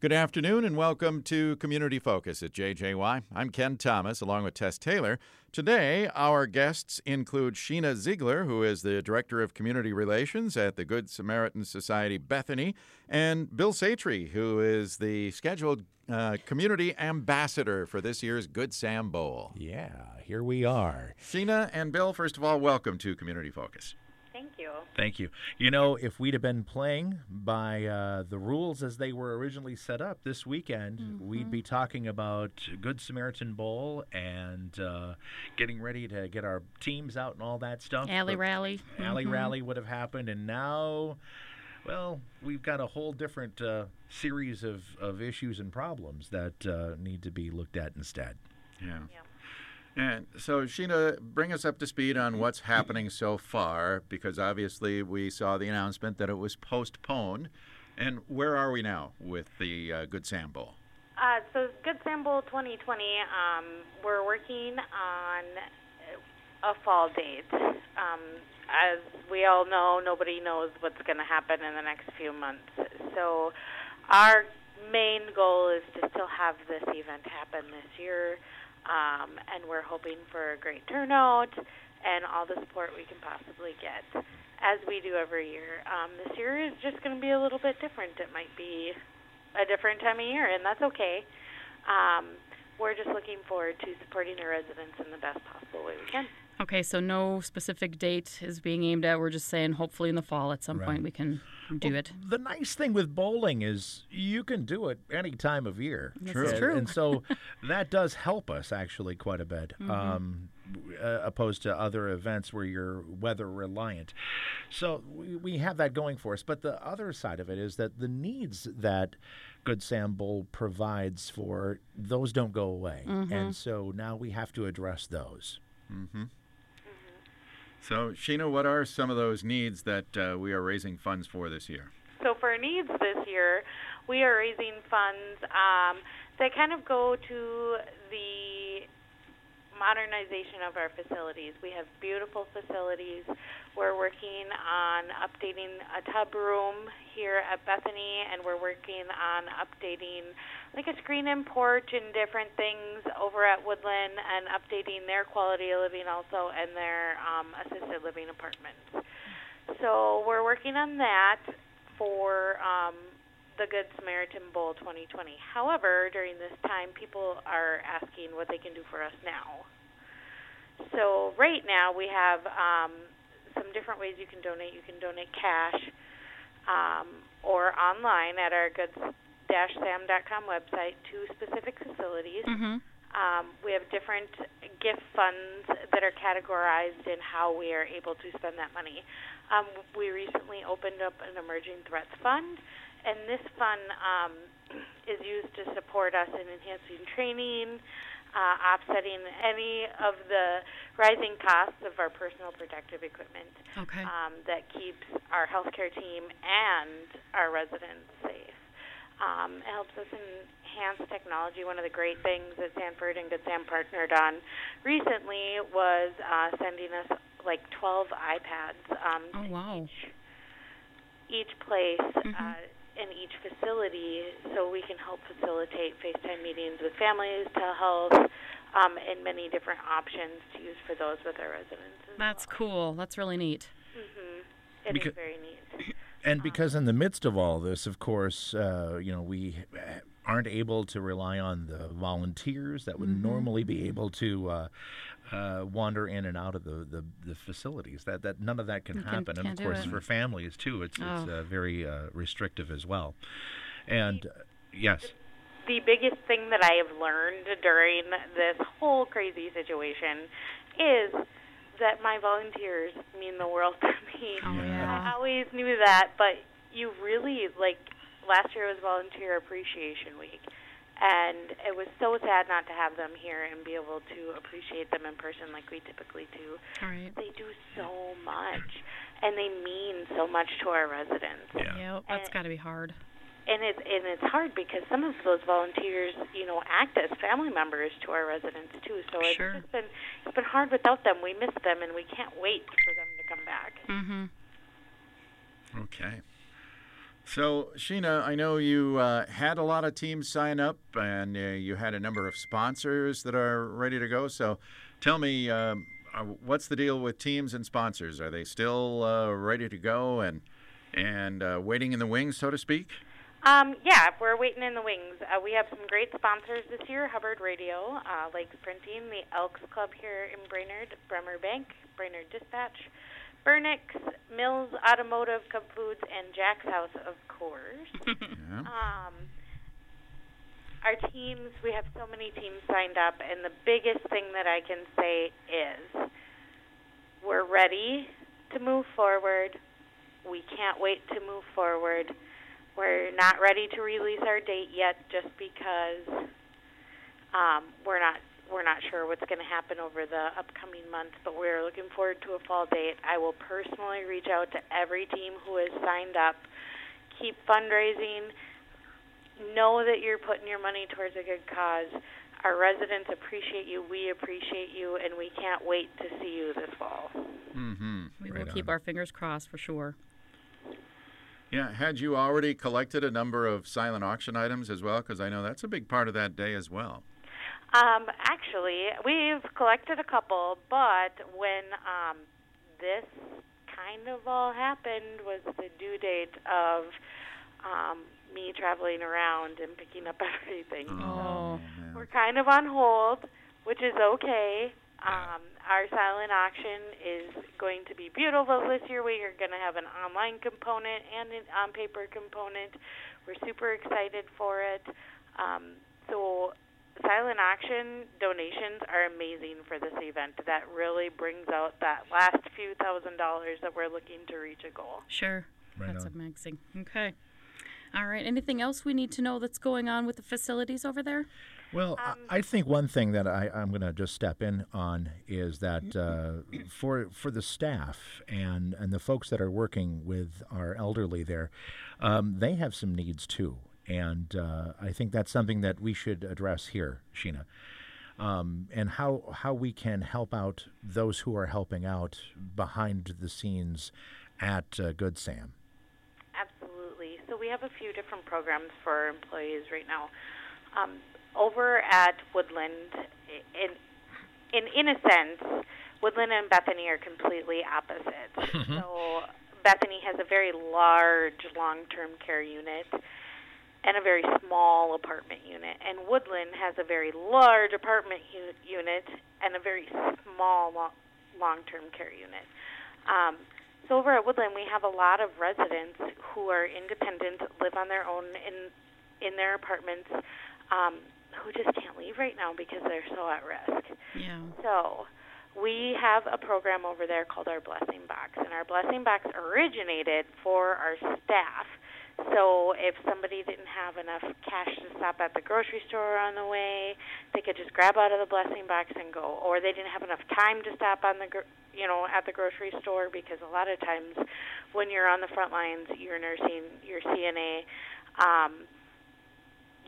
Good afternoon and welcome to Community Focus at JJY. I'm Ken Thomas along with Tess Taylor. Today, our guests include Sheena Ziegler, who is the Director of Community Relations at the Good Samaritan Society Bethany, and Bill Satry, who is the scheduled uh, Community Ambassador for this year's Good Sam Bowl. Yeah, here we are. Sheena and Bill, first of all, welcome to Community Focus. Thank you. Thank you. You know, if we'd have been playing by uh, the rules as they were originally set up this weekend, mm-hmm. we'd be talking about Good Samaritan Bowl and uh, getting ready to get our teams out and all that stuff. Alley but rally. Alley mm-hmm. rally would have happened, and now. Well, we've got a whole different uh, series of, of issues and problems that uh, need to be looked at instead. Yeah. yeah. And so, Sheena, bring us up to speed on what's happening so far, because obviously we saw the announcement that it was postponed. And where are we now with the uh, Good Sam Bowl? Uh, so, Good Sam Bowl 2020, um, we're working on a fall date. Um, as we all know, nobody knows what's going to happen in the next few months. So, our main goal is to still have this event happen this year um, and we're hoping for a great turnout and all the support we can possibly get, as we do every year. Um, this year is just going to be a little bit different. It might be a different time of year, and that's okay. Um, we're just looking forward to supporting our residents in the best possible way we can. Okay, so no specific date is being aimed at. We're just saying hopefully in the fall at some right. point we can do well, it. The nice thing with bowling is you can do it any time of year. True. true. And so that does help us actually quite a bit. Mm-hmm. Um, uh, opposed to other events where you're weather reliant. So we, we have that going for us. But the other side of it is that the needs that Good Sam Bowl provides for, those don't go away. Mm-hmm. And so now we have to address those. Mm-hmm. So, Sheena, what are some of those needs that uh, we are raising funds for this year? So, for needs this year, we are raising funds um, that kind of go to the modernization of our facilities. We have beautiful facilities. We're working on updating a tub room here at Bethany, and we're working on updating like a screen and porch and different things over at Woodland, and updating their quality of living also and their um, assisted living apartments. So we're working on that for um, the Good Samaritan Bowl 2020. However, during this time, people are asking what they can do for us now. So right now we have um, some different ways you can donate. You can donate cash um, or online at our good-sam.com website to specific facilities. Mm-hmm. Um, we have different gift funds that are categorized in how we are able to spend that money. Um, we recently opened up an emerging threats fund and this fund um, is used to support us in enhancing training, uh, offsetting any of the rising costs of our personal protective equipment okay. um, that keeps our healthcare team and our residents safe. Um, it helps us enhance technology. One of the great things that Sanford and Good Sam partnered on recently was uh, sending us like 12 iPads um, oh, wow. each, each place. Mm-hmm. Uh, in each facility so we can help facilitate FaceTime meetings with families, telehealth, um, and many different options to use for those with our residents. That's well. cool. That's really neat. Mm-hmm. It because, is very neat. And because in the midst of all this, of course, uh, you know, we aren't able to rely on the volunteers that would mm-hmm. normally be able to uh, uh, wander in and out of the, the, the, facilities. That that none of that can, can happen, and of course for families too, it's oh. it's uh, very uh, restrictive as well. And uh, yes. The biggest thing that I have learned during this whole crazy situation is that my volunteers mean the world to me. Oh, yeah. I always knew that, but you really like last year was Volunteer Appreciation Week, and it was so sad not to have them here and be able to appreciate them in person like we typically do. All right. They do so much, and they mean so much to our residents. Yeah. Yep, that's And- got to be hard. And it's and it's hard because some of those volunteers, you know, act as family members to our residents too. So it's Sure. just been it's been hard without them. We miss them, and we can't wait for them to come back. Mm-hmm. Okay. So, Sheena, I know you uh, had a lot of teams sign up and uh, you had a number of sponsors that are ready to go. So, tell me, um, uh, what's the deal with teams and sponsors? Are they still uh, ready to go and and uh, waiting in the wings, so to speak? Um, yeah, we're waiting in the wings. Uh, we have some great sponsors this year: Hubbard Radio, uh, Lakes Printing, the Elks Club here in Brainerd, Bremer Bank, Brainerd Dispatch, Bernick's, Mills Automotive, Cub Foods, and Jack's House, of course. Yeah. Um, our teams, we have so many teams signed up, and the biggest thing that I can say is we're ready to move forward. We can't wait to move forward. We're not ready to release our date yet, just because um, we're not we're not sure what's going to happen over the upcoming months. But we're looking forward to a fall date. I will personally reach out to every team who has signed up. Keep fundraising know that you're putting your money towards a good cause. Our residents appreciate you, we appreciate you, and we can't wait to see you this fall. Mm-hmm. We Right will keep on. our fingers crossed for sure. Yeah. Had you already collected a number of silent auction items as well? Because I know that's a big part of that day as well. Um, actually, we've collected a couple, but when um, this kind of all happened was the due date of um, me traveling around and picking up everything. Oh. man. We're kind of on hold, which is okay. Um, our silent auction is going to be beautiful this year. We are going to have an online component and an on paper component. We're super excited for it. Um, so, silent auction donations are amazing for this event. That really brings out that last few thousand dollars that we're looking to reach a goal. Sure. Right That's on. amazing. Okay. All right. Anything else we need to know that's going on with the facilities over there? Well, I I think one thing that I, I'm going to just step in on is that uh, for for the staff and and the folks that are working with our elderly there, um, they have some needs too, and uh, I think that's something that we should address here, Sheena. Um, and how how we can help out those who are helping out behind the scenes at uh, Good Sam. Absolutely. So we have a few different programs for our employees right now. Um, over at Woodland, in in in a sense, Woodland and Bethany are completely opposite. so Bethany has a very large long-term care unit and a very small apartment unit, and Woodland has a very large apartment u- unit and a very small lo- long-term care unit. Um, so over at Woodland, we have a lot of residents who are independent, live on their own in in their apartments, um, who just can't leave right now because they're so at risk. Yeah. So we have a program over there called our Blessing Box, and our Blessing Box originated for our staff. So if somebody didn't have enough cash to stop at the grocery store on the way, they could just grab out of the Blessing Box and go. Or they didn't have enough time to stop on the, gr- you know, at the grocery store because a lot of times when you're on the front lines, you're nursing, you're CNA. Um,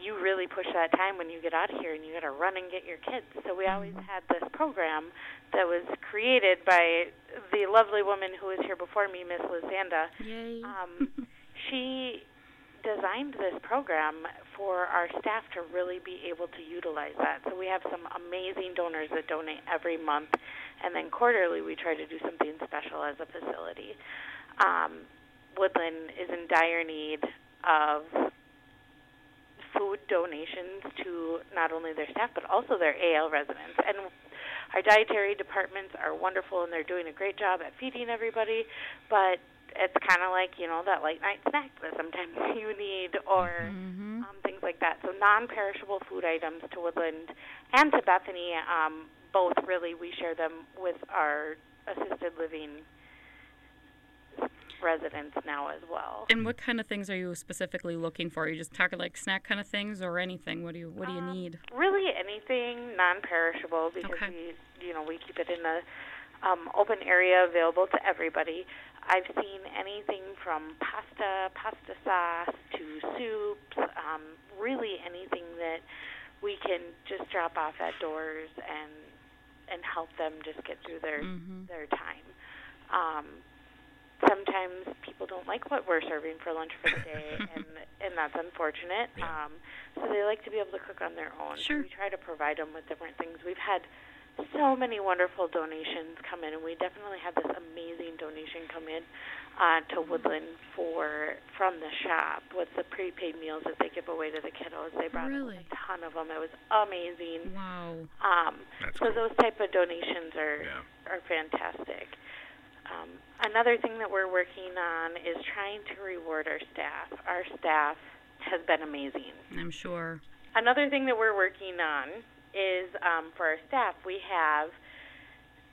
you really push that time when you get out of here and you got to run and get your kids. So we always had this program that was created by the lovely woman who was here before me, Miss Lizanda. Yay. Um, she designed this program for our staff to really be able to utilize that. So we have some amazing donors that donate every month, and then quarterly we try to do something special as a facility. Um, Woodland is in dire need of food donations to not only their staff but also their AL residents. And our dietary departments are wonderful and they're doing a great job at feeding everybody, but it's kind of like, you know, that late night snack that sometimes you need or Mm-hmm. um, things like that. So non perishable food items to Woodland and to Bethany, um, both really, we share them with our assisted living residents now as well. And what kind of things are you specifically looking for? Are you just talking like snack kind of things or anything? What do you What do you Um, need? Really, anything non-perishable because Okay. we, you know, we keep it in a um, open area available to everybody. I've seen anything from pasta, pasta sauce to soups. Um, really, anything that we can just drop off at doors and and help them just get through their Mhm. their time. Um, sometimes people don't like what we're serving for lunch for the day, and and that's unfortunate. Um, so they like to be able to cook on their own. Sure. we try to provide them with different things. We've had so many wonderful donations come in, and we definitely had this amazing donation come in uh, to Woodland for from the shop with the prepaid meals that they give away to the kiddos. They brought Really? a ton of them. It was amazing. Wow. Um, That's so cool. those type of donations are Yeah. are fantastic. Um, another thing that we're working on is trying to reward our staff. Our staff has been amazing. I'm sure. Another thing that we're working on is um, for our staff, we have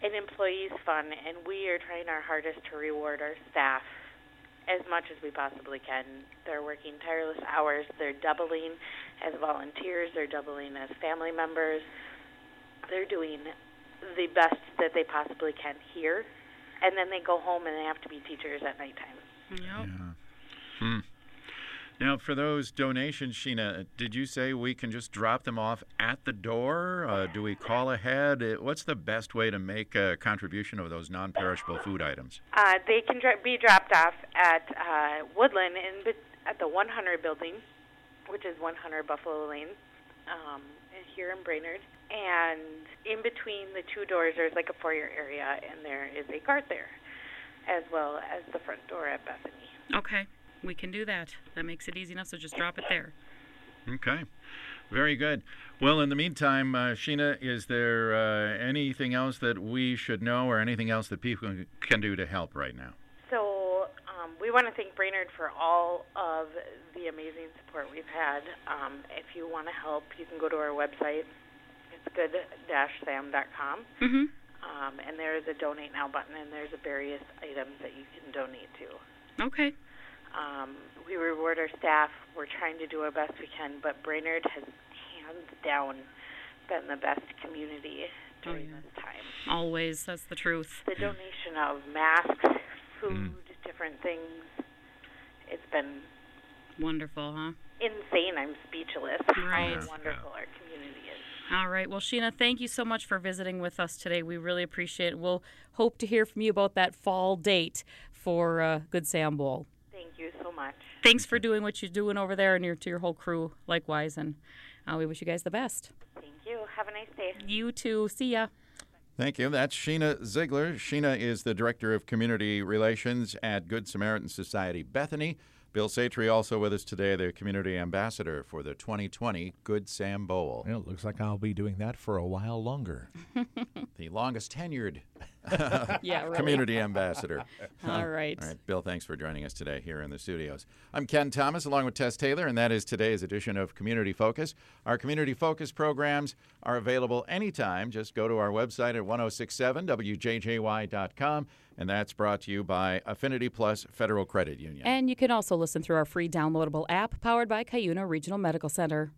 an employees fund, and we are trying our hardest to reward our staff as much as we possibly can. They're working tireless hours. They're doubling as volunteers. They're doubling as family members. They're doing the best that they possibly can here, and then they go home and they have to be teachers at nighttime. Yep. Yeah. Now, for those donations, Sheena, did you say we can just drop them off at the door? Uh, do we call ahead? Uh, What's the best way to make a contribution of those non-perishable food items? Uh, they can dro- be dropped off at uh, Woodland in bet- at the 100 building, which is 100 Buffalo Lane, um, here in Brainerd. And in between the two doors, there's like a foyer area, and there is a cart there, as well as the front door at Bethany. Okay. We can do that. That makes it easy enough. So just drop it there. Okay, very good. Well, in the meantime, uh, Sheena, is there uh, anything else that we should know, or anything else that people can do to help right now? So um, we want to thank Brainerd for all of the amazing support we've had. Um, if you want to help, you can go to our website. It's good-sam.com. Mm-hmm. Um, and there is a donate now button, and there's a various items that you can donate to. Okay. Um, we reward our staff. We're trying to do our best we can, but Brainerd has hands down been the best community during yeah. this time. Always. That's the truth. The donation of masks, food, Mm. different things, it's been Wonderful, huh? insane. I'm speechless Right. how wonderful our community is. All right. Well, Sheena, thank you so much for visiting with us today. We really appreciate it. We'll hope to hear from you about that fall date for uh, Good Sam Bowl. Thank you so much. Thanks for doing what you're doing over there and your, to your whole crew likewise. And uh, we wish you guys the best. Thank you. Have a nice day. You too. See ya. Thank you. That's Sheena Ziegler. Sheena is the Director of Community Relations at Good Samaritan Society Bethany. Bill Satry also with us today, the Community Ambassador for the 2020 Good Sam Bowl, Well, it looks like I'll be doing that for a while longer. the longest tenured Yeah, really. Community Ambassador. All right. All right, Bill, thanks for joining us today here in the studios. I'm Ken Thomas along with Tess Taylor, and that is today's edition of Community Focus. Our Community Focus programs are available anytime. Just go to our website at 1067wjjy.com, and that's brought to you by Affinity Plus Federal Credit Union. And you can also listen through our free downloadable app powered by Cuyuna Regional Medical Center.